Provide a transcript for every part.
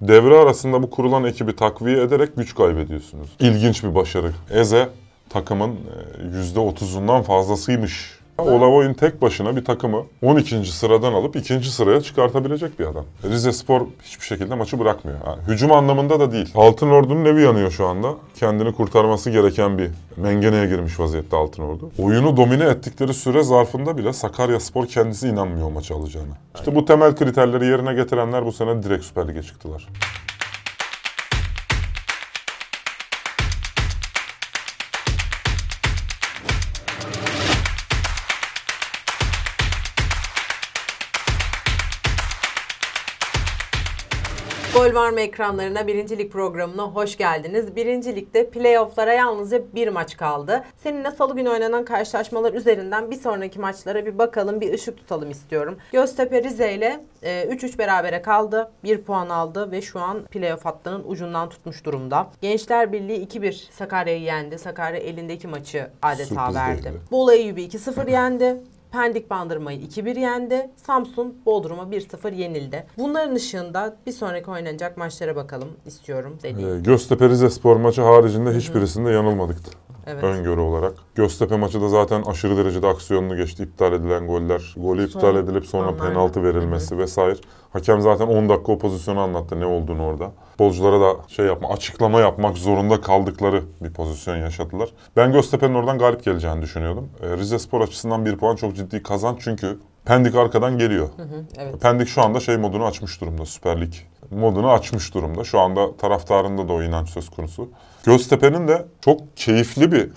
Devre arasında bu kurulan ekibi takviye ederek güç kaybediyorsunuz. İlginç bir başarı. Eze takımın e, %30'undan fazlasıymış. Olavoy'un tek başına bir takımı 12. sıradan alıp 2. sıraya çıkartabilecek bir adam. Rize Spor hiçbir şekilde maçı bırakmıyor. Yani hücum anlamında da değil. Altın Ordu'nun evi yanıyor şu anda. Kendini kurtarması gereken bir mengeneye girmiş vaziyette Altın Ordu. Oyunu domine ettikleri süre zarfında bile Sakarya Spor kendisi inanmıyor maçı alacağına. İşte bu temel kriterleri yerine getirenler bu sene direkt Süper Lig'e çıktılar. Gol var mı ekranlarına birincilik programına hoş geldiniz. Birincilikte playofflara yalnızca bir maç kaldı. Seninle salı günü oynanan karşılaşmalar üzerinden bir sonraki maçlara bir bakalım, bir ışık tutalım istiyorum. Göztepe Rize ile e, 3-3 berabere kaldı. 1 puan aldı ve şu an playoff hattının ucundan tutmuş durumda. Gençler Birliği 2-1 Sakarya'yı yendi. Sakarya elindeki maçı adeta Sürpriz verdi. değildi. Bolu Eyüp'ü 2-0 yendi. Pendik Bandırma'yı 2-1 yendi. Samsun Bodrum'a 1-0 yenildi. Bunların ışığında bir sonraki oynanacak maçlara bakalım istiyorum dediğim. Ee, Göztepe Rize Spor maçı haricinde hiçbirisinde yanılmadık. Evet. Öngörü olarak. Göztepe maçı da zaten aşırı derecede aksiyonlu geçti. İptal edilen goller, golü Son iptal edilip sonra anlarda. penaltı verilmesi vesaire. Hakem zaten 10 dakika o pozisyonu anlattı ne olduğunu orada. Futbolculara da şey yapma, açıklama yapmak zorunda kaldıkları bir pozisyon yaşadılar. Ben Göztepe'nin oradan galip geleceğini düşünüyordum. Ee, Rize Spor açısından bir puan çok ciddi kazanç çünkü Pendik arkadan geliyor. Hı, evet. Pendik şu anda şey modunu açmış durumda Süper Lig modunu açmış durumda. Şu anda taraftarında da o inanç söz konusu. Göztepe'nin de çok keyifli bir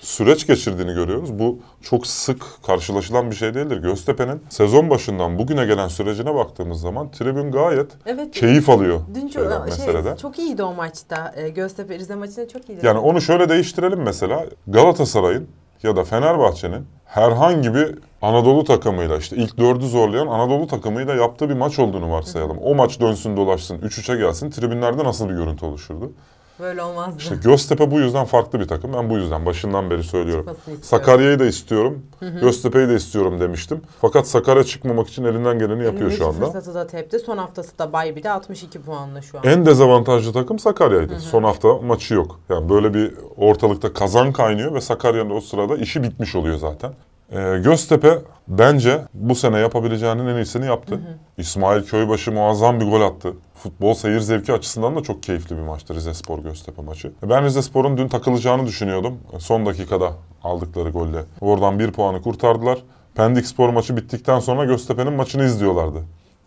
süreç geçirdiğini görüyoruz. Bu çok sık karşılaşılan bir şey değildir. Göztepe'nin sezon başından bugüne gelen sürecine baktığımız zaman tribün gayet Evet. keyif alıyor Dün çok, şey, meseleden. çok iyiydi o maçta. Ee, Göztepe Rize maçında çok iyiydi. Yani onu şöyle değiştirelim mesela. Galatasaray'ın ya da Fenerbahçe'nin herhangi bir Anadolu takımıyla işte ilk dördü zorlayan Anadolu takımıyla yaptığı bir maç olduğunu varsayalım. O maç dönsün dolaşsın 3-3'e gelsin tribünlerde nasıl bir görüntü oluşurdu? Böyle olmazdı. İşte Göztepe bu yüzden farklı bir takım. Ben bu yüzden başından beri söylüyorum. Sakarya'yı da istiyorum. Göztepe'yi de istiyorum demiştim. Fakat Sakarya çıkmamak için elinden geleni yapıyor şu anda. fırsatı da tepti. Son haftası da bay bir de 62 puanla şu an. En dezavantajlı takım Sakarya'ydı. Son hafta maçı yok. Yani böyle bir ortalıkta kazan kaynıyor ve Sakarya'nın o sırada işi bitmiş oluyor zaten. Ee, Göztepe bence bu sene yapabileceğinin en iyisini yaptı. İsmail Köybaşı muazzam bir gol attı. Futbol seyir zevki açısından da çok keyifli bir maçtı Rize Spor Göztepe maçı. Ben Rize Spor'un dün takılacağını düşünüyordum. Son dakikada aldıkları golle. Oradan bir puanı kurtardılar. Pendik Spor maçı bittikten sonra Göztepe'nin maçını izliyorlardı.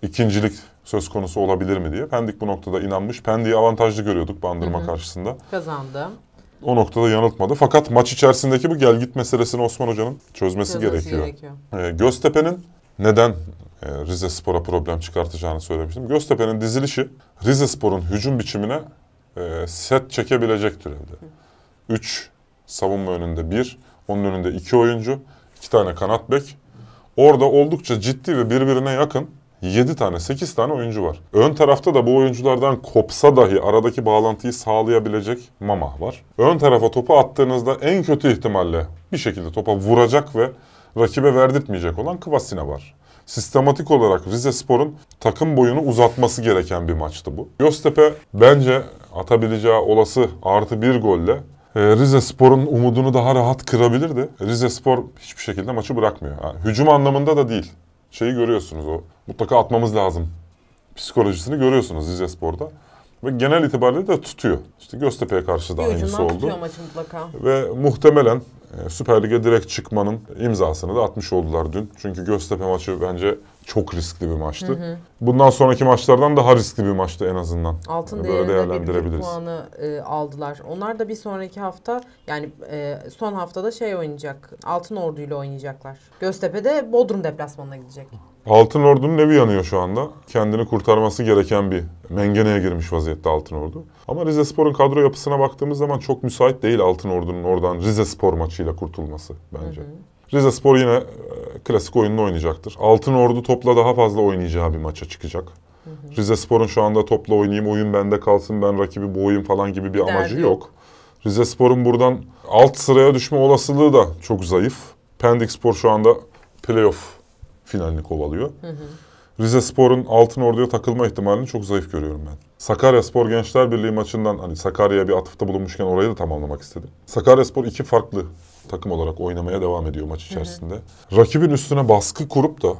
İkincilik söz konusu olabilir mi diye. Pendik bu noktada inanmış. Pendik'i avantajlı görüyorduk Bandırma karşısında. Kazandı. O noktada yanıltmadı. Fakat maç içerisindeki bu gel git meselesini Osman Hoca'nın çözmesi, Çözmesi gerekiyor. gerekiyor. Ee, Göztepe'nin neden e, Rize Spor'a problem çıkartacağını söylemiştim. Göztepe'nin dizilişi Rize Spor'un hücum biçimine e, set çekebilecek türevde. 3 savunma önünde 1, onun önünde 2 oyuncu, 2 tane kanat bek. Orada oldukça ciddi ve birbirine yakın 7 tane, 8 tane oyuncu var. Ön tarafta da bu oyunculardan kopsa dahi aradaki bağlantıyı sağlayabilecek Mama var. Ön tarafa topu attığınızda en kötü ihtimalle bir şekilde topa vuracak ve rakibe verdirtmeyecek olan Kvasina var. Sistematik olarak Rize Spor'un takım boyunu uzatması gereken bir maçtı bu. Göztepe bence atabileceği olası artı bir golle e, Rize Spor'un umudunu daha rahat kırabilirdi. Rize Spor hiçbir şekilde maçı bırakmıyor. Yani hücum anlamında da değil. Şeyi görüyorsunuz o. Mutlaka atmamız lazım. Psikolojisini görüyorsunuz Rize Spor'da. Ve genel itibariyle de tutuyor. İşte Göztepe'ye karşı da Bir aynısı oldu. maçı mutlaka. Ve muhtemelen e, Süper Lig'e direkt çıkmanın imzasını da atmış oldular dün. Çünkü Göztepe maçı bence çok riskli bir maçtı. Bundan sonraki maçlardan daha riskli bir maçtı en azından. Altın Böyle değerinde bir, değerlendirebiliriz. puanı e, aldılar. Onlar da bir sonraki hafta yani e, son haftada şey oynayacak. Altın Ordu ile oynayacaklar. Göztepe'de Bodrum deplasmanına gidecek. Altın Ordu'nun evi yanıyor şu anda. Kendini kurtarması gereken bir mengeneye girmiş vaziyette Altın Ordu. Ama Rize Spor'un kadro yapısına baktığımız zaman çok müsait değil Altın Ordu'nun oradan Rize Spor maçıyla kurtulması bence. Rize Spor yine e, klasik oyununu oynayacaktır. Altın Ordu topla daha fazla oynayacağı bir maça çıkacak. Rize Spor'un şu anda topla oynayayım, oyun bende kalsın, ben rakibi boğayım falan gibi bir Derdi amacı yok. yok. Rize Spor'un buradan alt sıraya düşme olasılığı da çok zayıf. Pendik Spor şu anda playoff finalini kovalıyor. Rize Spor'un Altın Ordu'ya takılma ihtimalini çok zayıf görüyorum ben. Sakarya Spor Gençler Birliği maçından hani Sakarya'ya bir atıfta bulunmuşken orayı da tamamlamak istedim. Sakarya Spor iki farklı takım olarak oynamaya devam ediyor maç içerisinde. Rakibin üstüne baskı kurup da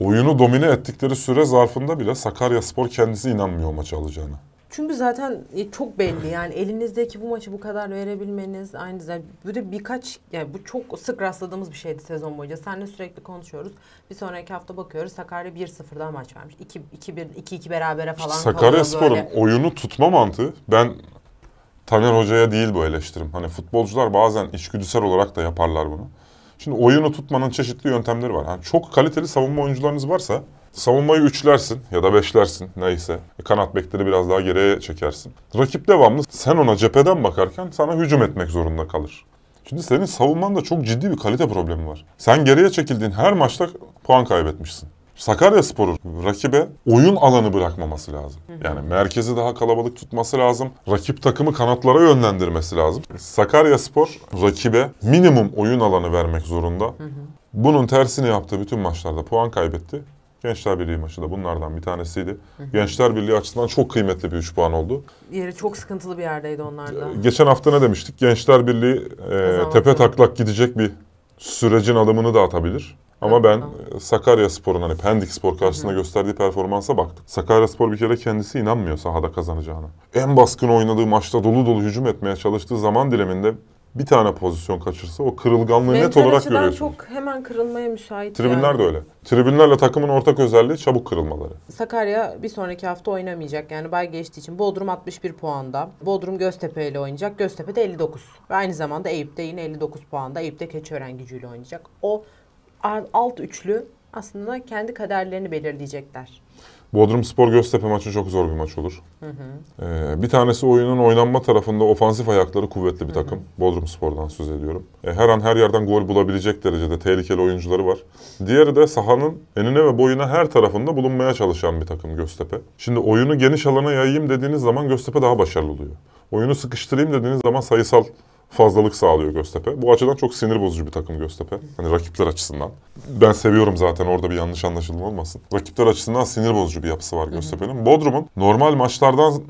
oyunu domine ettikleri süre zarfında bile Sakarya Spor kendisi inanmıyor maçı alacağına. Çünkü zaten e, çok belli yani elinizdeki bu maçı bu kadar verebilmeniz aynı zamanda bir de birkaç yani bu çok sık rastladığımız bir şeydi sezon boyunca. Seninle sürekli konuşuyoruz. Bir sonraki hafta bakıyoruz Sakarya 1-0'dan maç vermiş. 2-1 2-2 berabere falan Sakarya kalıyor Spor'un böyle. oyunu tutma mantığı ben Taner Hoca'ya değil bu eleştirim. Hani futbolcular bazen içgüdüsel olarak da yaparlar bunu. Şimdi oyunu tutmanın çeşitli yöntemleri var. Yani çok kaliteli savunma oyuncularınız varsa savunmayı üçlersin ya da beşlersin neyse. E, Kanat bekleri biraz daha geriye çekersin. Rakip devamlı sen ona cepheden bakarken sana hücum etmek zorunda kalır. Şimdi senin savunmanda çok ciddi bir kalite problemi var. Sen geriye çekildiğin her maçta puan kaybetmişsin. Sakarya Spor'un rakibe oyun alanı bırakmaması lazım. Yani merkezi daha kalabalık tutması lazım. Rakip takımı kanatlara yönlendirmesi lazım. Sakarya Spor rakibe minimum oyun alanı vermek zorunda. Bunun tersini yaptığı bütün maçlarda puan kaybetti. Gençler Birliği maçı da bunlardan bir tanesiydi. Gençler Birliği açısından çok kıymetli bir 3 puan oldu. Yeri çok sıkıntılı bir yerdeydi onlar da. Geçen hafta ne demiştik? Gençler Birliği e, tepe taklak gidecek bir sürecin adımını da atabilir. Ama Evet, ben tamam. Sakarya Spor'un hani Pendik Spor karşısında gösterdiği performansa baktık. Sakarya Spor bir kere kendisi inanmıyor sahada kazanacağına. En baskın oynadığı maçta dolu dolu hücum etmeye çalıştığı zaman diliminde bir tane pozisyon kaçırsa o kırılganlığı net Mental olarak açıdan görüyorsunuz. çok hemen kırılmaya müsait. Tribünler yani. de öyle. Tribünlerle takımın ortak özelliği çabuk kırılmaları. Sakarya bir sonraki hafta oynamayacak. Yani bay geçtiği için Bodrum 61 puanda. Bodrum Göztepe ile oynayacak. Göztepe de 59. Ve aynı zamanda Eyüp de yine 59 puanda. Eyüp de Keçiören gücüyle oynayacak. O alt üçlü aslında kendi kaderlerini belirleyecekler. Bodrum Spor Göztepe maçı çok zor bir maç olur. Ee, bir tanesi oyunun oynanma tarafında ofansif ayakları kuvvetli bir takım. Bodrum Spor'dan söz ediyorum. E, her an her yerden gol bulabilecek derecede tehlikeli oyuncuları var. Diğeri de sahanın enine ve boyuna her tarafında bulunmaya çalışan bir takım Göztepe. Şimdi oyunu geniş alana yayayım dediğiniz zaman Göztepe daha başarılı oluyor. Oyunu sıkıştırayım dediğiniz zaman sayısal fazlalık sağlıyor Göztepe. Bu açıdan çok sinir bozucu bir takım Göztepe. Hani rakipler açısından. Ben seviyorum zaten orada bir yanlış anlaşılma olmasın. Rakipler açısından sinir bozucu bir yapısı var Göztepe'nin. Bodrum'un normal maçlardan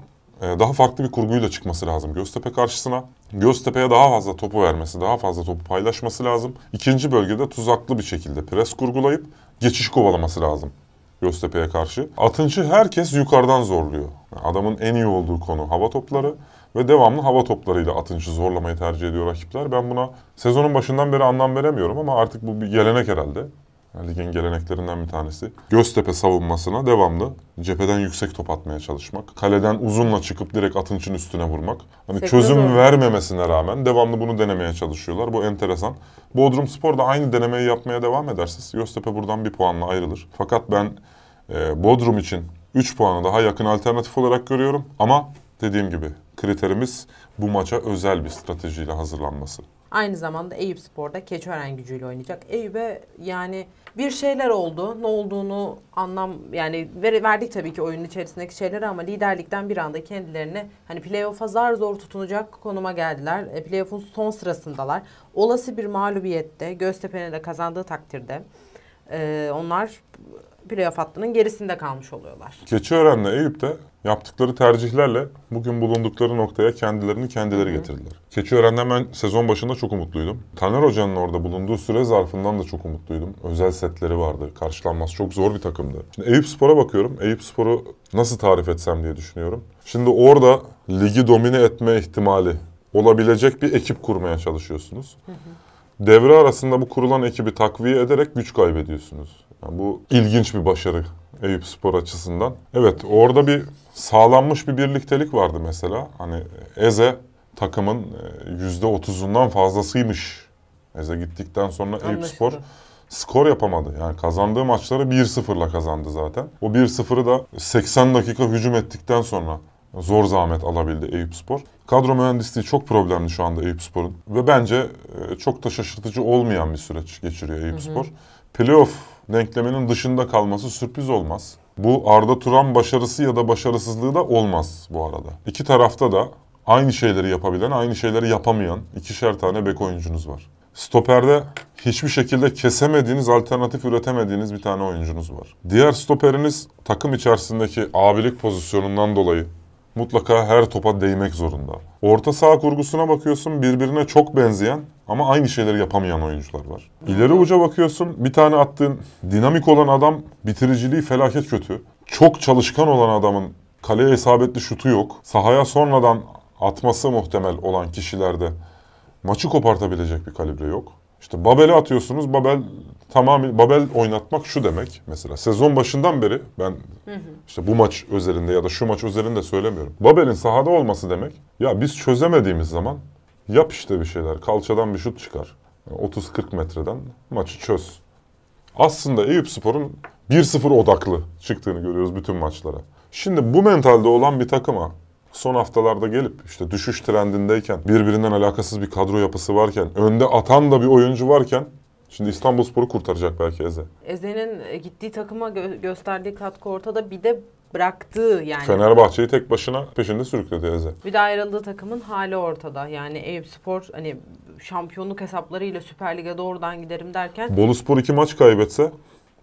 e, daha farklı bir kurguyla çıkması lazım Göztepe karşısına. Göztepe'ye daha fazla topu vermesi, daha fazla topu paylaşması lazım. İkinci bölgede tuzaklı bir şekilde pres kurgulayıp geçiş kovalaması lazım. Göztepe'ye karşı. Atınç'ı herkes yukarıdan zorluyor. Adamın en iyi olduğu konu hava topları ve devamlı hava toplarıyla Atınç'ı zorlamayı tercih ediyor rakipler. Ben buna sezonun başından beri anlam veremiyorum ama artık bu bir gelenek herhalde. Ligin geleneklerinden bir tanesi. Göztepe savunmasına devamlı cepheden yüksek top atmaya çalışmak. Kaleden uzunla çıkıp direkt Atınç'ın üstüne vurmak. Hani Sekme çözüm zorluyor. vermemesine rağmen devamlı bunu denemeye çalışıyorlar. Bu enteresan. Bodrum Spor da aynı denemeyi yapmaya devam ederse Göztepe buradan bir puanla ayrılır. Fakat ben e, Bodrum için 3 puanı daha yakın alternatif olarak görüyorum. Ama dediğim gibi kriterimiz bu maça özel bir stratejiyle hazırlanması. Aynı zamanda Eyüp Spor'da Keçiören gücüyle oynayacak. Eyüp'e yani bir şeyler oldu. Ne olduğunu anlam yani ver- verdik tabii ki oyunun içerisindeki şeyleri ama liderlikten bir anda kendilerini hani playoff'a zar zor tutunacak konuma geldiler. E, playoff'un son sırasındalar. Olası bir mağlubiyette Göztepe'nin de kazandığı takdirde e, onlar playoff hattının gerisinde kalmış oluyorlar. Keçiören'le Eyüp de yaptıkları tercihlerle bugün bulundukları noktaya kendilerini kendileri getirdiler. Keçiören'den ben sezon başında çok umutluydum. Taner Hoca'nın orada bulunduğu süre zarfından da çok umutluydum. Özel setleri vardı. Karşılanması çok zor bir takımdı. Şimdi Eyüp Spor'a bakıyorum. Eyüp Spor'u nasıl tarif etsem diye düşünüyorum. Şimdi orada ligi domine etme ihtimali olabilecek bir ekip kurmaya çalışıyorsunuz. Devre arasında bu kurulan ekibi takviye ederek güç kaybediyorsunuz. Yani bu ilginç bir başarı Eyüp Spor açısından. Evet orada bir sağlanmış bir birliktelik vardı mesela. Hani Eze takımın e, %30'undan fazlasıymış. Eze gittikten sonra Eyüp Spor Anlaşıldı. skor yapamadı. Yani kazandığı maçları 1-0'la kazandı zaten. O 1-0'ı da 80 dakika hücum ettikten sonra zor zahmet alabildi Eyüp Spor. Kadro mühendisliği çok problemli şu anda Eyüp Spor'un. Ve bence e, çok da şaşırtıcı olmayan bir süreç geçiriyor Eyüp. Playoff denkleminin dışında kalması sürpriz olmaz. Bu Arda Turan başarısı ya da başarısızlığı da olmaz bu arada. İki tarafta da aynı şeyleri yapabilen, aynı şeyleri yapamayan ikişer tane bek oyuncunuz var. Stoperde hiçbir şekilde kesemediğiniz, alternatif üretemediğiniz bir tane oyuncunuz var. Diğer stoperiniz takım içerisindeki abilik pozisyonundan dolayı mutlaka her topa değmek zorunda. Orta saha kurgusuna bakıyorsun birbirine çok benzeyen ama aynı şeyleri yapamayan oyuncular var. İleri uca bakıyorsun bir tane attığın dinamik olan adam bitiriciliği felaket kötü. Çok çalışkan olan adamın kaleye isabetli şutu yok. Sahaya sonradan atması muhtemel olan kişilerde maçı kopartabilecek bir kalibre yok. İşte Babel'e atıyorsunuz. Babel tamamı Babel oynatmak şu demek mesela. Sezon başından beri ben işte bu maç özelinde ya da şu maç özelinde söylemiyorum. Babel'in sahada olması demek. Ya biz çözemediğimiz zaman yap işte bir şeyler. Kalçadan bir şut çıkar. 30-40 metreden maçı çöz. Aslında Eyüp Spor'un 1-0 odaklı çıktığını görüyoruz bütün maçlara. Şimdi bu mentalde olan bir takıma son haftalarda gelip işte düşüş trendindeyken, birbirinden alakasız bir kadro yapısı varken, önde atan da bir oyuncu varken şimdi İstanbulspor'u kurtaracak belki Eze. Eze'nin e, gittiği takıma gö- gösterdiği katkı ortada bir de bıraktığı yani. Fenerbahçe'yi tek başına peşinde sürükledi Eze. Bir de ayrıldığı takımın hali ortada. Yani Eyüp Spor hani şampiyonluk hesaplarıyla Süper Lig'e doğrudan giderim derken Boluspor iki maç kaybetse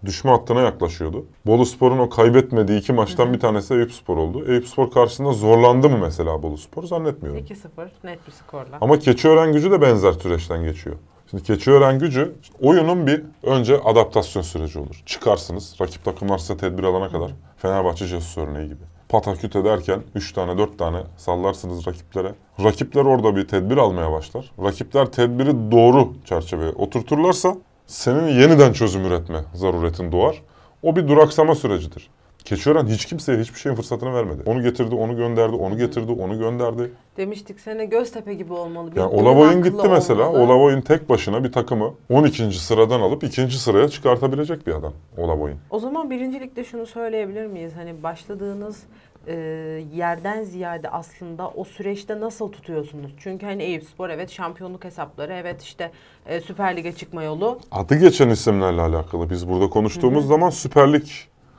düşme hattına yaklaşıyordu. Boluspor'un o kaybetmediği iki maçtan bir tanesi Eyüpspor oldu. Eyüpspor karşısında zorlandı mı mesela Boluspor? Zannetmiyorum. 2-0 net bir skorla. Ama Keçiören gücü de benzer süreçten geçiyor. Şimdi Keçiören gücü oyunun bir önce adaptasyon süreci olur. Çıkarsınız. Rakip takımlar size tedbir alana kadar. Fenerbahçe Jesus örneği gibi. Pataküt ederken 3 tane 4 tane sallarsınız rakiplere. Rakipler orada bir tedbir almaya başlar. Rakipler tedbiri doğru çerçeveye oturturlarsa senin yeniden çözüm üretme zaruretin doğar. O bir duraksama sürecidir. Keçiören hiç kimseye hiçbir şeyin fırsatını vermedi. Onu getirdi, onu gönderdi, onu getirdi, onu gönderdi. Demiştik sene Göztepe gibi olmalı. Bir Yani oyun Olavoy'un gitti mesela. Olavoy'un tek başına bir takımı 12. sıradan alıp 2. sıraya çıkartabilecek bir adam Olavoy'un. O zaman birincilikte şunu söyleyebilir miyiz? Hani başladığınız e, yerden ziyade aslında o süreçte nasıl tutuyorsunuz? Çünkü hani Eyüpspor evet şampiyonluk hesapları, evet işte e, Süper Lig'e çıkma yolu. Adı geçen isimlerle alakalı biz burada konuştuğumuz zaman Süper Lig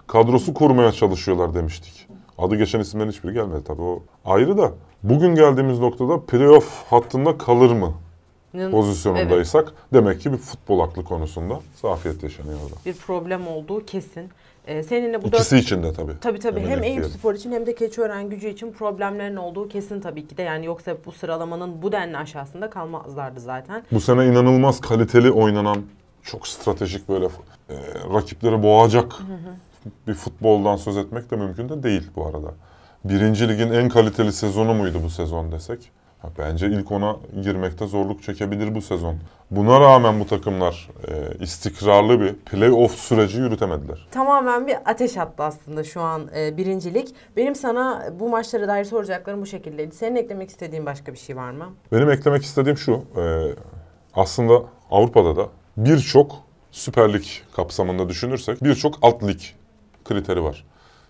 kadrosu kurmaya çalışıyorlar demiştik. Adı geçen isimlerin hiçbiri gelmedi tabii o ayrı da. Bugün geldiğimiz noktada playoff hattında kalır mı pozisyonundaysak demek ki bir futbol aklı konusunda zafiyet yaşanıyor orada. bir problem olduğu kesin. E, seninle bu dört İkisi için de tabii. Tabii tabii hem Eminim Eyüp. Spor için hem de Keçiören gücü için problemlerin olduğu kesin tabii ki de. Yani yoksa bu sıralamanın bu denli aşağısında kalmazlardı zaten. Bu sene inanılmaz kaliteli oynanan, çok stratejik böyle e, rakipleri boğacak bir futboldan söz etmek de mümkün de değil bu arada. Birinci ligin en kaliteli sezonu muydu bu sezon desek? Bence ilk ona girmekte zorluk çekebilir bu sezon. Buna rağmen bu takımlar e, istikrarlı bir play-off süreci yürütemediler. Tamamen bir ateş attı aslında şu an e, birincilik. Benim sana bu maçlara dair soracaklarım bu şekildeydi. Senin eklemek istediğin başka bir şey var mı? Benim eklemek istediğim şu. e, aslında Avrupa'da da birçok Süper Lig kapsamında düşünürsek birçok alt lig kriteri var.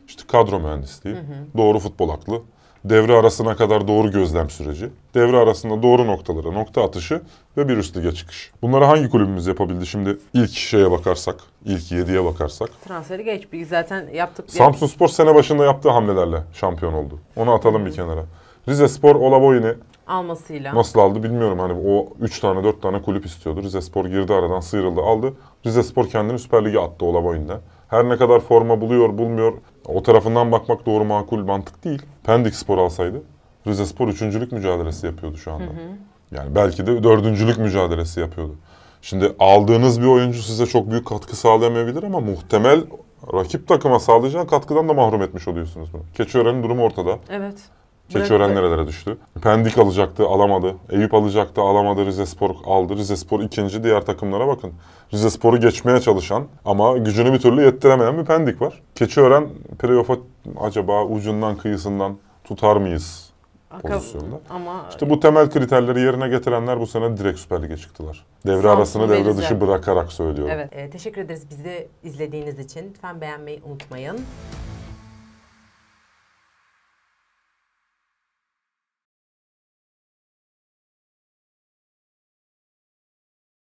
İşte kadro mühendisliği, doğru futbol aklı, devre arasına kadar doğru gözlem süreci, devre arasında doğru noktalara nokta atışı ve bir üst lige çıkış. Bunları hangi kulübümüz yapabildi şimdi ilk şeye bakarsak, ilk yediye bakarsak? Transferi geç. Biz zaten yaptık. Samsun Spor sene başında yaptığı hamlelerle şampiyon oldu. Onu atalım bir kenara. Rize Spor Olavoy'unu almasıyla. Nasıl aldı bilmiyorum. Hani o 3 tane 4 tane kulüp istiyordu. Rizespor girdi aradan sıyrıldı aldı. Rizespor kendini Süper Lig'e attı Olavoy'unda. Her ne kadar forma buluyor bulmuyor o tarafından bakmak doğru makul mantık değil. Pendik Spor alsaydı Rizespor üçüncülük mücadelesi yapıyordu şu anda. Yani belki de dördüncülük mücadelesi yapıyordu. Şimdi aldığınız bir oyuncu size çok büyük katkı sağlayamayabilir ama muhtemel rakip takıma sağlayacağı katkıdan da mahrum etmiş oluyorsunuz bunu. Keçiören'in durumu ortada. Evet. Keçiören nerelere düştü? Pendik alacaktı, alamadı. Eyüp alacaktı, alamadı. Rizespor aldı. Rizespor ikinci. Diğer takımlara bakın. Rizespor'u geçmeye çalışan ama gücünü bir türlü yettiremeyen bir Pendik var. Keçiören playoff'a acaba ucundan kıyısından tutar mıyız pozisyonda? Ama İşte bu temel kriterleri yerine getirenler bu sene direkt Süper Lig'e çıktılar. Devre Samsun arasını devre dışı bırakarak söylüyorum. evet. e, teşekkür ederiz bizi izlediğiniz için. Lütfen beğenmeyi unutmayın.